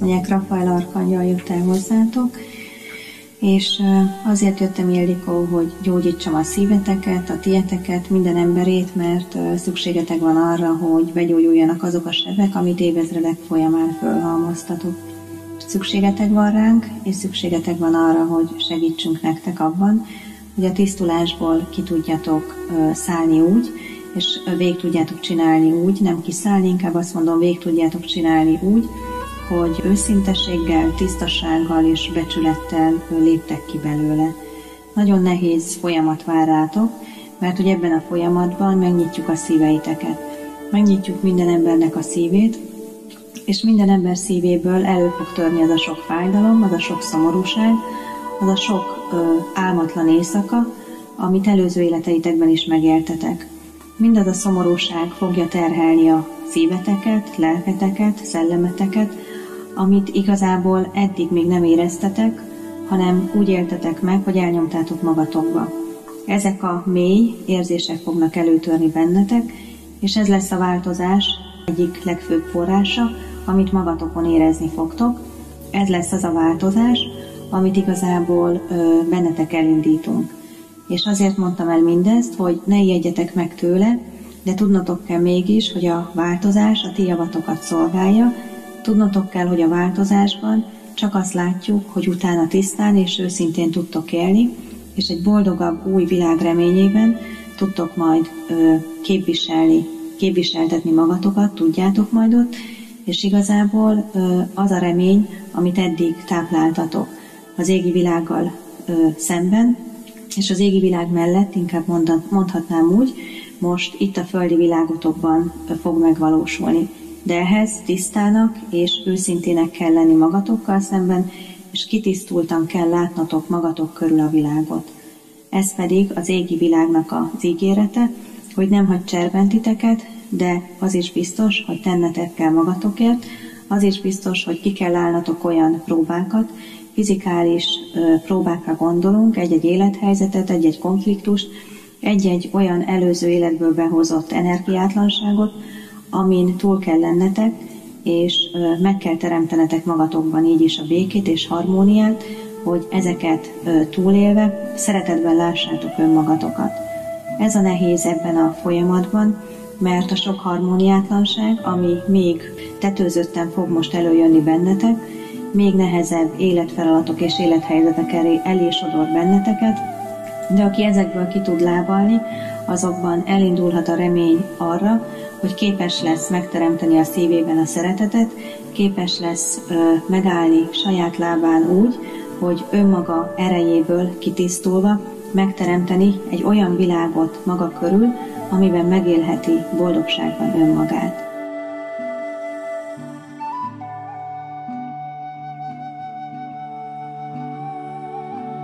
Mondják, Rafael Arkangyal jött el hozzátok, és azért jöttem Ildikó, hogy gyógyítsam a szíveteket, a tieteket, minden emberét, mert szükségetek van arra, hogy begyógyuljanak azok a sebek, amit évezredek folyamán fölhalmoztatok. Szükségetek van ránk, és szükségetek van arra, hogy segítsünk nektek abban, hogy a tisztulásból ki tudjatok szállni úgy, és végig tudjátok csinálni úgy, nem kiszállni, inkább azt mondom, végig tudjátok csinálni úgy, hogy őszintességgel, tisztasággal és becsülettel léptek ki belőle. Nagyon nehéz folyamat vár rátok, mert hogy ebben a folyamatban megnyitjuk a szíveiteket. Megnyitjuk minden embernek a szívét, és minden ember szívéből elő fog törni az a sok fájdalom, az a sok szomorúság, az a sok ö, álmatlan éjszaka, amit előző életeitekben is megéltetek. Mindaz a szomorúság fogja terhelni a szíveteket, lelketeket, szellemeteket, amit igazából eddig még nem éreztetek, hanem úgy éltetek meg, hogy elnyomtátok magatokba. Ezek a mély érzések fognak előtörni bennetek, és ez lesz a változás egyik legfőbb forrása, amit magatokon érezni fogtok. Ez lesz az a változás, amit igazából ö, bennetek elindítunk. És azért mondtam el mindezt, hogy ne ijedjetek meg tőle, de tudnotok kell mégis, hogy a változás a ti javatokat szolgálja, Tudnotok kell, hogy a változásban csak azt látjuk, hogy utána tisztán és őszintén tudtok élni, és egy boldogabb új világ reményében tudtok majd ö, képviselni, képviseltetni magatokat, tudjátok majd ott, és igazából ö, az a remény, amit eddig tápláltatok az égi világgal ö, szemben, és az égi világ mellett, inkább mondhatnám úgy, most itt a földi világotokban fog megvalósulni de ehhez tisztának és őszintének kell lenni magatokkal szemben, és kitisztultan kell látnatok magatok körül a világot. Ez pedig az égi világnak az ígérete, hogy nem hagy cserbentiteket, de az is biztos, hogy tennetek kell magatokért, az is biztos, hogy ki kell állnatok olyan próbákat, fizikális próbákra gondolunk, egy-egy élethelyzetet, egy-egy konfliktust, egy-egy olyan előző életből behozott energiátlanságot, amin túl kell lennetek, és meg kell teremtenetek magatokban így is a békét és harmóniát, hogy ezeket túlélve szeretetben lássátok önmagatokat. Ez a nehéz ebben a folyamatban, mert a sok harmóniátlanság, ami még tetőzötten fog most előjönni bennetek, még nehezebb életfeladatok és élethelyzetek elé, elé sodor benneteket, de aki ezekből ki tud lábalni, azokban elindulhat a remény arra, hogy képes lesz megteremteni a szívében a szeretetet, képes lesz megállni saját lábán úgy, hogy önmaga erejéből kitisztulva megteremteni egy olyan világot maga körül, amiben megélheti boldogságban önmagát.